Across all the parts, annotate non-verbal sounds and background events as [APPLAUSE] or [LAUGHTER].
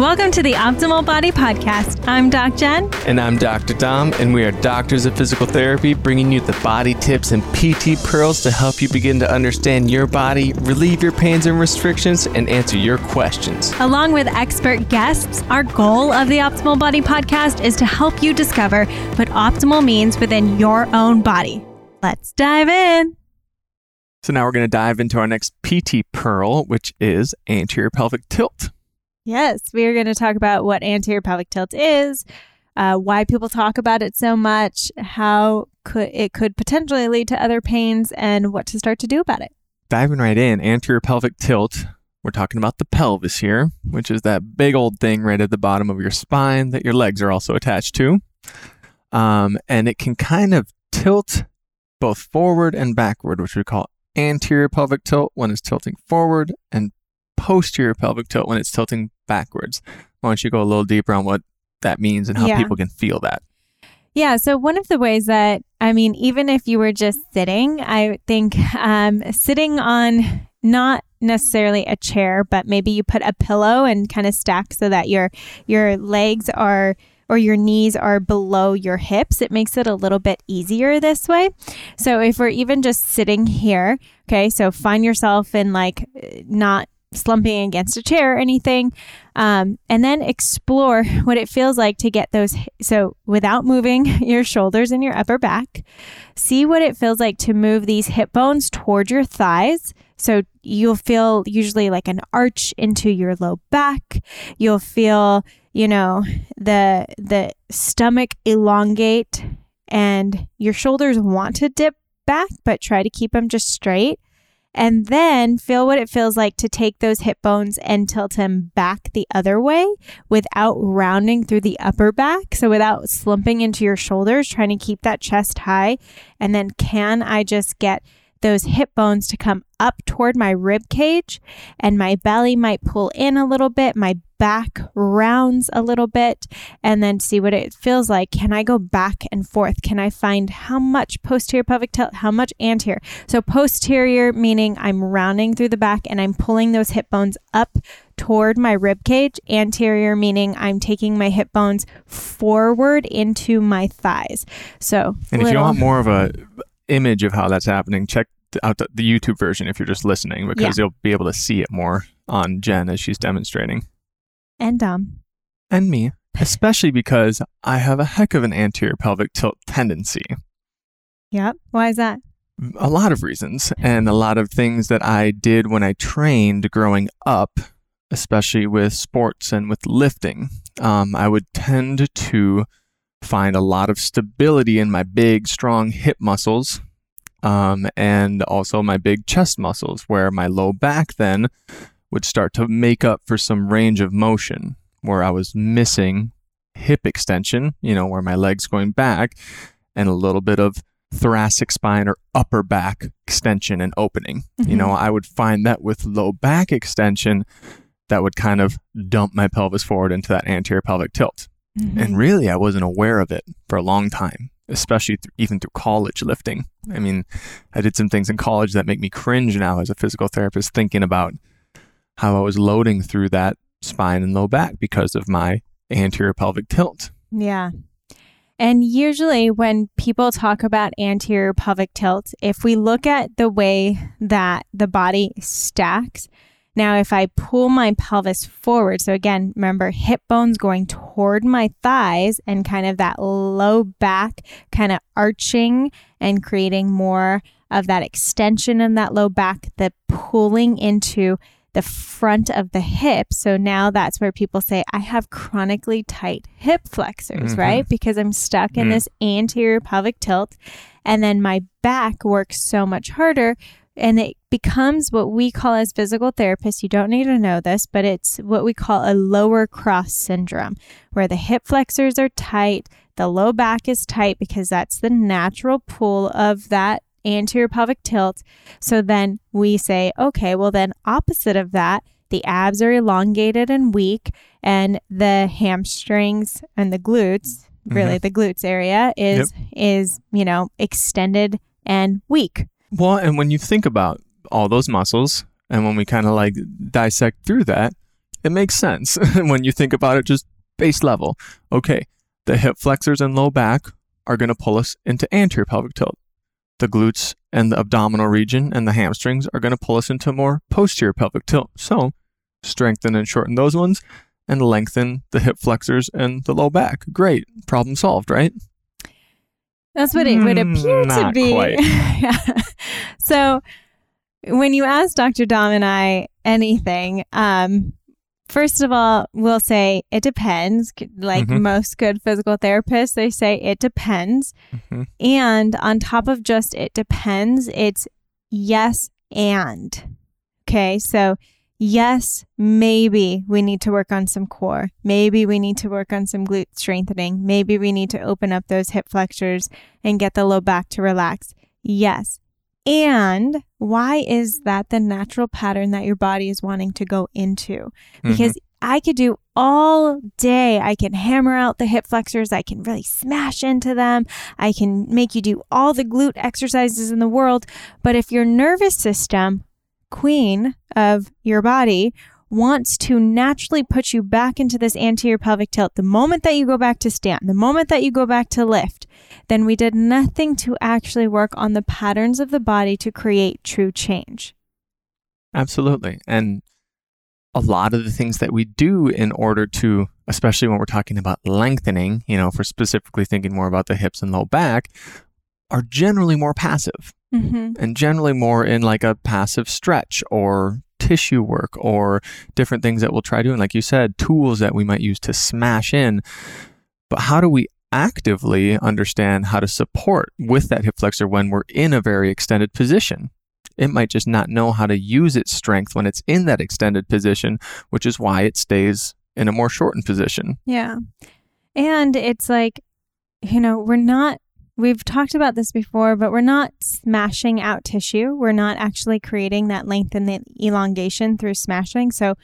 Welcome to the Optimal Body Podcast. I'm Doc Jen. And I'm Dr. Dom, and we are doctors of physical therapy, bringing you the body tips and PT pearls to help you begin to understand your body, relieve your pains and restrictions, and answer your questions. Along with expert guests, our goal of the Optimal Body Podcast is to help you discover what optimal means within your own body. Let's dive in. So, now we're going to dive into our next PT pearl, which is anterior pelvic tilt. Yes, we are going to talk about what anterior pelvic tilt is, uh, why people talk about it so much, how could it could potentially lead to other pains, and what to start to do about it. Diving right in, anterior pelvic tilt. We're talking about the pelvis here, which is that big old thing right at the bottom of your spine that your legs are also attached to. Um, and it can kind of tilt both forward and backward, which we call anterior pelvic tilt when it's tilting forward and posterior pelvic tilt when it's tilting backwards. Why don't you go a little deeper on what that means and how Yeah. people can feel that? Yeah. So, one of the ways that, I mean, even if you were just sitting, I think um, sitting on not necessarily a chair, but maybe you put a pillow and kind of stack so that your your legs are or your knees are below your hips. It makes it a little bit easier this way. So if we're even just sitting here, okay, so find yourself in like not slumping against a chair or anything, um, and then explore [LAUGHS] what it feels like to get those. So without moving [LAUGHS] your shoulders and your upper back, see what it feels like to move these hip bones toward your thighs. So you'll feel usually like an arch into your low back. You'll feel, you know, the the stomach elongate and your shoulders want to dip back, but try to keep them just straight. And then feel what it feels like to take those hip bones and tilt them back the other way without rounding through the upper back. So without slumping into your shoulders, trying to keep that chest high. And then can I just get those hip bones to come up toward my rib cage and my belly might pull in a little bit, my back rounds a little bit, and then see what it feels like. Can I go back and forth? Can I find how much posterior pelvic tilt, how much anterior? So, posterior meaning I'm rounding through the back and I'm pulling those hip bones up toward my rib cage. Anterior meaning I'm taking my hip bones forward into my thighs. So, And if you want more of a image of how that's happening, check out the, the YouTube version if you're just listening because you'll be able to see it more on Jen as she's demonstrating. and um, And me, [LAUGHS] especially because I have a heck of an anterior pelvic tilt tendency. yep. Why is that? a lot of reasons and a lot of things that I did when I trained growing up, especially with sports and with lifting. Um, I would tend to find a lot of stability in my big, strong hip muscles um, and also my big chest muscles, where my low back then would start to make up for some range of motion where I was missing hip extension, you know, where my legs going back and a little bit of thoracic spine or upper back extension and opening. You know, I would find that with low back extension, that would kind of dump my pelvis forward into that anterior pelvic tilt. Mm-hmm. And really, I wasn't aware of it for a long time, especially th- even through college lifting. I mean, I did some things in college that make me cringe now as a physical therapist, thinking about how I was loading through that spine and low back because of my anterior pelvic tilt. Yeah. And usually, when people talk about anterior pelvic tilt, if we look at the way that the body stacks, now if I pull my pelvis forward, so again, remember hip bones going toward my thighs and kind of that low back kind of arching and creating more of that extension in that low back, the pulling into the front of the hip. So now that's where people say, I have chronically tight hip flexors, Mhm. right? Because I'm stuck in Mm. this anterior pelvic tilt. And then my back works so much harder. And it becomes what we call as physical therapists, you don't need to know this, but it's what we call a lower cross syndrome, where the hip flexors are tight, the low back is tight because that's the natural pull of that anterior pelvic tilt. So then we say, okay, well, then opposite of that, the abs are elongated and weak, and the hamstrings and the glutes, really mm-hmm. the glutes area, is is you know extended and weak. Well, and when you think about all those muscles, and when we kind of like dissect through that, it makes sense [LAUGHS] when you think about it just base level. Okay, the hip flexors and low back are going to pull us into anterior pelvic tilt. The glutes and the abdominal region and the hamstrings are going to pull us into more posterior pelvic tilt. So, strengthen and shorten those ones and lengthen the hip flexors and the low back. Great. Problem solved, right? That's what it would Mm, appear to be. quite. [LAUGHS] Yeah. So when you ask Dr. Dom and I anything, um, first of all, we'll say it depends. Like Mhm. most good physical therapists, they say it depends. Mhm. And on top of just it depends, it's yes and. Okay. So, yes, maybe we need to work on some core. Maybe we need to work on some glute strengthening. Maybe we need to open up those hip flexors and get the low back to relax. Yes. And why is that the natural pattern that your body is wanting to go into? Mm-hmm. Because I could do all day. I can hammer out the hip flexors. I can really smash into them. I can make you do all the glute exercises in the world. But if your nervous system, queen of your body, wants to naturally put you back into this anterior pelvic tilt the moment that you go back to stand, the moment that you go back to lift, then we did nothing to actually work on the patterns of the body to create true change. Absolutely. And a lot of the things that we do in order to, especially when we're talking about lengthening, you know, if we're specifically thinking more about the hips and low back, are generally more passive Mm-hmm. and generally more in like a passive stretch or tissue work or different things that we'll try doing. Like you said, tools that we might use to smash in. But how do we actively understand how to support with that hip flexor when we're in a very extended position? It might just not know how to use its strength when it's in that extended position, which is why it stays in a more shortened position. Yeah. And it's like, you know, we're not, we've talked about this before, but we're not smashing out tissue. We're not actually creating that length and the elongation through smashing. So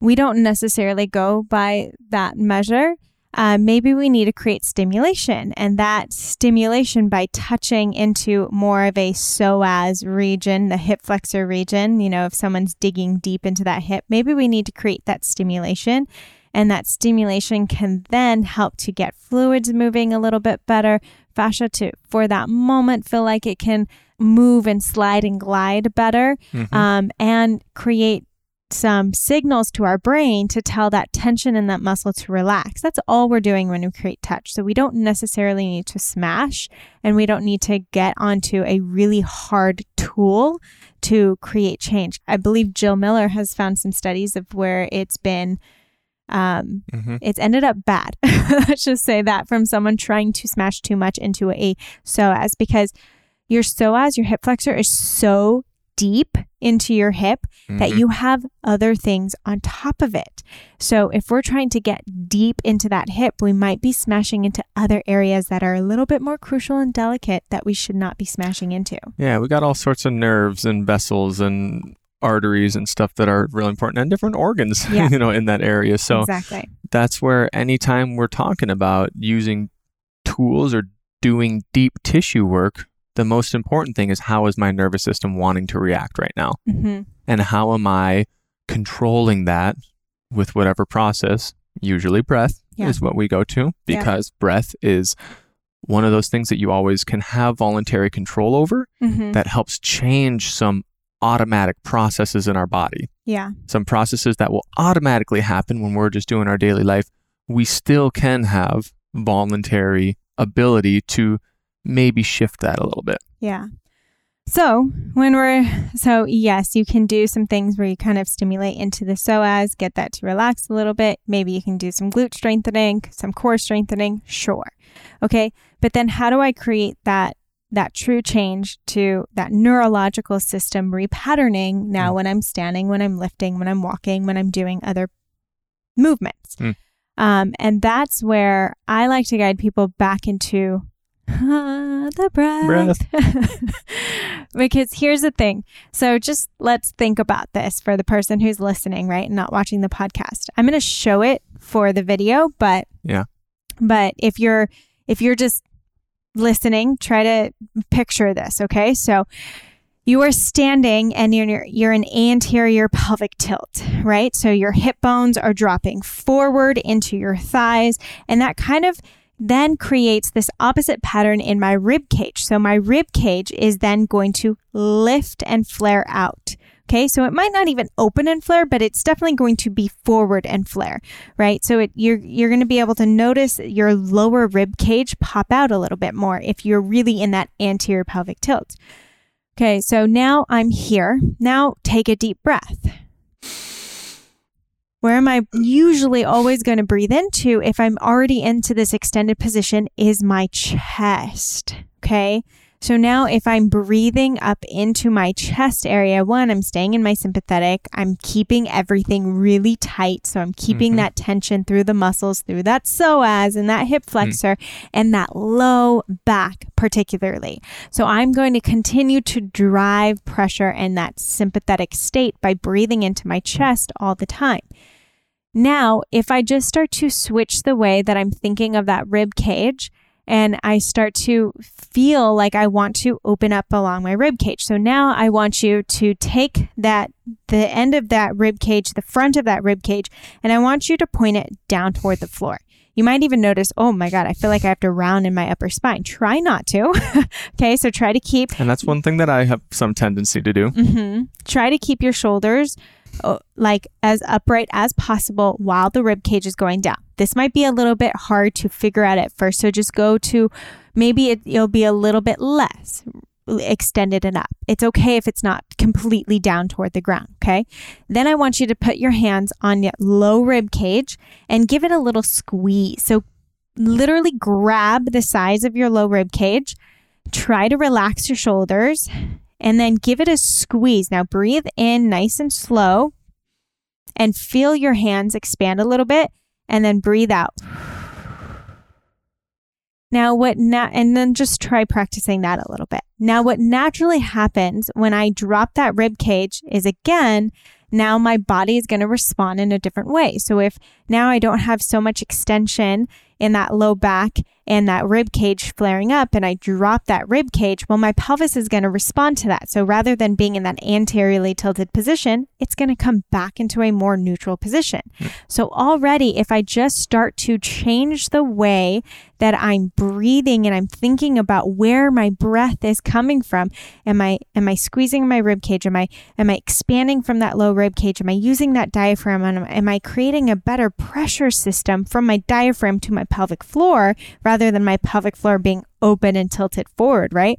we don't necessarily go by that measure. Uh, maybe we need to create stimulation, and that stimulation by touching into more of a psoas region, the hip flexor region. You know, if someone's digging deep into that hip, maybe we need to create that stimulation and that stimulation can then help to get fluids moving a little bit better fascia to for that moment feel like it can move and slide and glide better Mhm. um, and create some signals to our brain to tell that tension in that muscle to relax. That's all we're doing when we create touch. So we don't necessarily need to smash and we don't need to get onto a really hard tool to create change. I believe Jill Miller has found some studies of where it's been um, Mhm. it's ended up bad. [LAUGHS] Let's just say that from someone trying to smash too much into a psoas because your psoas, your hip flexor, is so deep into your hip that Mhm. you have other things on top of it. So if we're trying to get deep into that hip, we might be smashing into other areas that are a little bit more crucial and delicate that we should not be smashing into. Yeah, we got all sorts of nerves and vessels and arteries and stuff that are really important and different organs, [LAUGHS] Yeah. you know, in that area. So exactly. that's where anytime we're talking about using tools or doing deep tissue work, the most important thing is how is my nervous system wanting to react right now? hmm And how am I controlling that with whatever process? Usually breath Yeah. is what we go to Yeah. because breath is one of those things that you always can have voluntary control over hmm that helps change some automatic processes in our body. Yeah. Some processes that will automatically happen when we're just doing our daily life. We still can have voluntary ability to maybe shift that a little bit. Yeah. So when we're so yes, you can do some things where you kind of stimulate into the psoas, get that to relax a little bit. Maybe you can do some glute strengthening, some core strengthening, sure. Okay. But then how do I create that that true change to that neurological system repatterning now Mm. when I'm standing, when I'm lifting, when I'm walking, when I'm doing other movements. Mm. Um, and that's where I like to guide people back into the breath. [LAUGHS] because here's the thing. So just let's think about this for the person who's listening, right? And not watching the podcast. I'm going to show it for the video, but Yeah. But if you're if you're just listening, try to picture this, okay? So you are standing and you're you're an anterior pelvic tilt, right? So your hip bones are dropping forward into your thighs and that kind of then creates this opposite pattern in my rib cage. So my rib cage is then going to lift and flare out. Okay, so it might not even open and flare, but it's definitely going to be forward and flare, right? So it, you're you're going to be able to notice your lower rib cage pop out a little bit more if you're really in that anterior pelvic tilt. Okay, so now I'm here. Now take a deep breath. Where am I usually always going to breathe into if I'm already into this extended position is my chest. Okay. So now if I'm breathing up into my chest area, one, I'm staying in my sympathetic. I'm keeping everything really tight. So I'm keeping mm-hmm. that tension through the muscles, through that psoas and that hip mm. flexor mm. and that low back particularly. So I'm going to continue to drive pressure in that sympathetic state by breathing into my chest all the time. Now, if I just start to switch the way that I'm thinking of that rib cage, and I start to feel like I want to open up along my rib cage. So now I want you to take that the end of that rib cage, the front of that rib cage, and I want you to point it down toward the floor. You might even notice, oh my God, I feel like I have to round in my upper spine. Try not to. [LAUGHS] okay, so try to keep. And that's one thing that I have some tendency to do. Mm-hmm. Try to keep your shoulders Uh, like as upright as possible while the rib cage is going down. This might be a little bit hard to figure out at first, so just go to maybe it, it'll be a little bit less extended and up. It's okay if it's not completely down toward the ground, okay? Then I want you to put your hands on your low rib cage and give it a little squeeze. So literally grab the size of your low rib cage, try to relax your shoulders and then give it a squeeze. Now breathe in nice and slow and feel your hands expand a little bit and then breathe out. Now, what na- and then just try practicing that a little bit. Now, what naturally happens when I drop that rib cage is again, now my body is going to respond in a different way. So if now I don't have so much extension in that low back and that rib cage flaring up and I drop that rib cage, well, my pelvis is going to respond to that. So rather than being in that anteriorly tilted position, it's going to come back into a more neutral position. Mm. So already, if I just start to change the way that I'm breathing and I'm thinking about where my breath is coming from, am I am I squeezing my rib cage? Am I am I expanding from that low rib cage? Am I using that diaphragm? Am, am I creating a better pressure system from my diaphragm to my pelvic floor rather than my pelvic floor being open and tilted forward, right?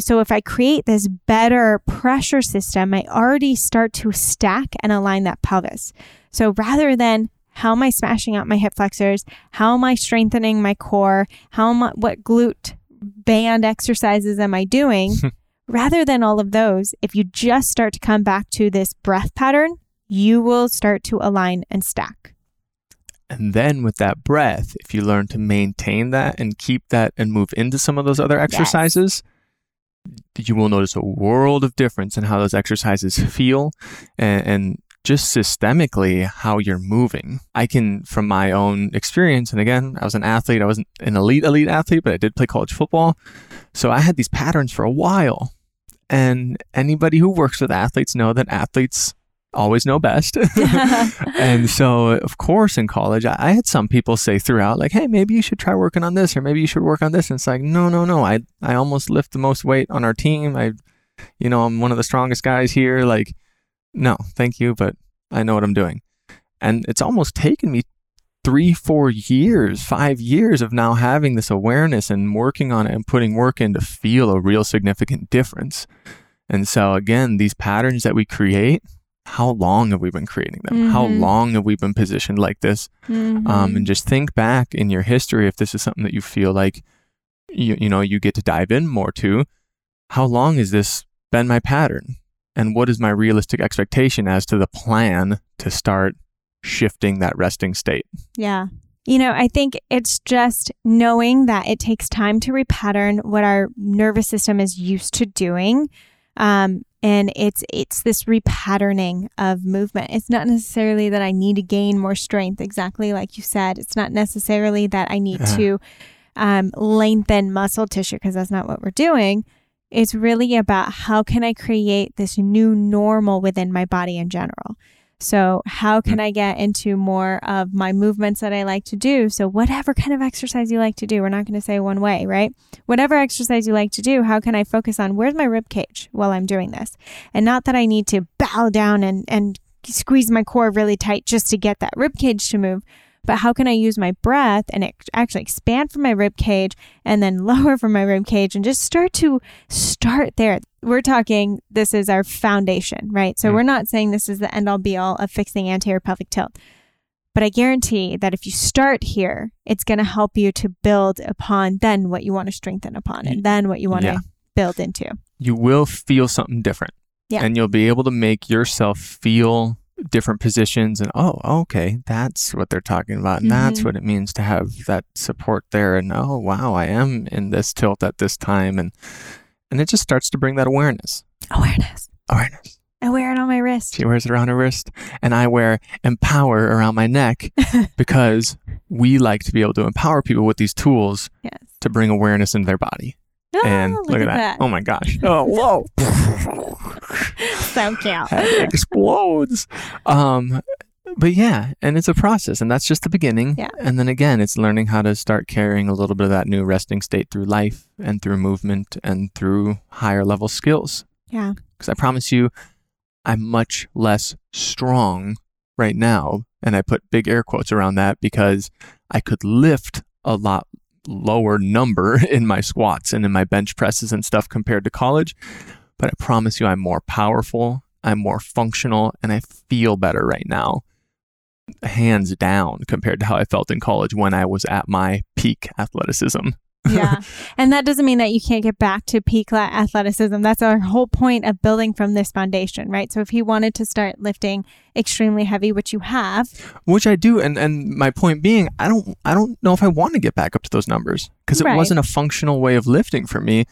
So if I create this better pressure system, I already start to stack and align that pelvis. So rather than how am I smashing out my hip flexors? How am I strengthening my core? How am I, what glute band exercises am I doing? [LAUGHS] rather than all of those, if you just start to come back to this breath pattern, you will start to align and stack. And then with that breath, if you learn to maintain that and keep that and move into some of those other exercises, yes. you will notice a world of difference in how those exercises [LAUGHS] feel and, and just systemically how you're moving. I can, from my own experience, and again, I was an athlete. I wasn't an elite, elite athlete, but I did play college football. So I had these patterns for a while. And anybody who works with athletes know that athletes always know best. [LAUGHS] [LAUGHS] and so, of course, in college, I, I, had some people say throughout, like, hey, maybe you should try working on this, or maybe you should work on this. And it's like, no, no, no. I, I almost lift the most weight on our team. I, you know, I'm one of the strongest guys here. Like, no, thank you, but I know what I'm doing. And it's almost taken me three, four years, five years of now having this awareness and working on it and putting work in to feel a real significant difference. And so, again, these patterns that we create, how long have we been creating them? Mm-hmm. How long have we been positioned like this? Mm-hmm. Um, and just think back in your history if this is something that you feel like you, you know you get to dive in more to. How long has this been my pattern? And what is my realistic expectation as to the plan to start shifting that resting state? Yeah. You know, I think it's just knowing that it takes time to repattern what our nervous system is used to doing. Um, and it's it's this repatterning of movement it's not necessarily that i need to gain more strength exactly like you said it's not necessarily that i need yeah. to um, lengthen muscle tissue because that's not what we're doing It's really about how can I create this new normal within my body in general. So, how can I get into more of my movements that I like to do? So, whatever kind of exercise you like to do, we're not going to say one way, right? Whatever exercise you like to do, how can I focus on where's my rib cage while I'm doing this? And not that I need to bow down and, and squeeze my core really tight just to get that rib cage to move, but how can I use my breath and it actually expand from my rib cage and then [LAUGHS] lower from my rib cage and just start to start there. We're talking this is our foundation, right? So mm. we're not saying this is the end all be all of fixing anterior pelvic tilt. But I guarantee that if you start here, it's going to help you to build upon then what you want to strengthen upon and then what you want yeah. to build into. You will feel something different. Yeah. And you'll be able to make yourself feel different positions and oh okay that's what they're talking about and mm-hmm. that's what it means to have that support there and oh wow i am in this tilt at this time and and it just starts to bring that awareness awareness awareness I wear it on my wrist. She wears it around her wrist, and I wear empower around my neck [LAUGHS] because we like to be able to empower people with these tools yes. to bring awareness into their body. Oh, and look, look at, at that. that. Oh my gosh. Oh, whoa. [LAUGHS] so cute. [LAUGHS] It explodes. Um, but yeah, and it's a process, and that's just the beginning. Yeah. And then again, it's learning how to start carrying a little bit of that new resting state through life and through movement and through higher level skills. Yeah. Because I promise you, I'm much less strong right now. And I put big air quotes around that because I could lift a lot lower number [LAUGHS] in my squats and in my bench presses and stuff compared to college. But I promise you, I'm more powerful, I'm more functional, and I feel better right now, hands down, compared to how I felt in college when I was at my peak athleticism yeah. [LAUGHS] And that doesn't mean that you can't get back to peak athleticism. That's our whole point of building from this foundation, right? So if he wanted to start lifting extremely heavy, which you have, which I do, and and my point being, I don't I don't know if I want to get back up to those numbers because it right. wasn't a functional way of lifting for me.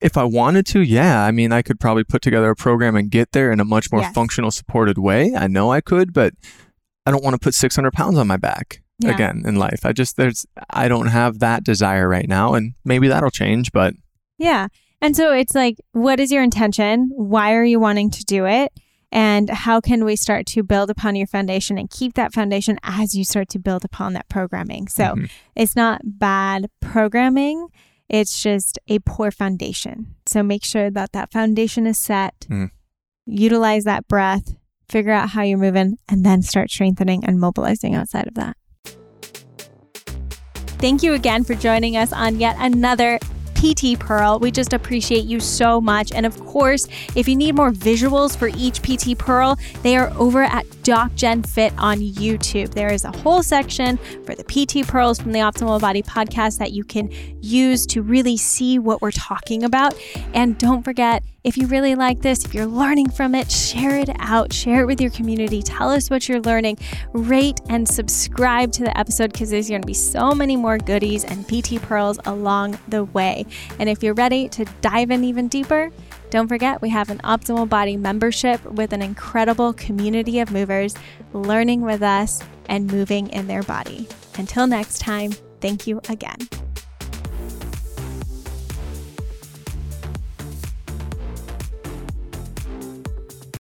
If I wanted to, yeah, I mean, I could probably put together a program and get there in a much more yes. functional, supported way. I know I could, but I don't want to put 600 pounds on my back yeah. again in life. I just there's I don't have that desire right now and maybe that'll change, but Yeah. And so it's like what is your intention? Why are you wanting to do it? And how can we start to build upon your foundation and keep that foundation as you start to build upon that programming? So mm-hmm. it's not bad programming, it's just a poor foundation. So make sure that that foundation is set. Mm. Utilize that breath, figure out how you're moving, and then start strengthening and mobilizing outside of that. Thank you again for joining us on yet another PT Pearl. We just appreciate you so much. And of course, if you need more visuals for each PT Pearl, they are over at DocJen Fit on YouTube. There is a whole section for the PT Pearls from the Optimal Body podcast that you can use to really see what we're talking about. And don't forget, if you really like this, if you're learning from it, share it out, share it with your community. Tell us what you're learning. Rate and subscribe to the episode because there's going to be so many more goodies and PT pearls along the way. And if you're ready to dive in even deeper, don't forget we have an Optimal Body membership with an incredible community of movers learning with us and moving in their body. Until next time, thank you again.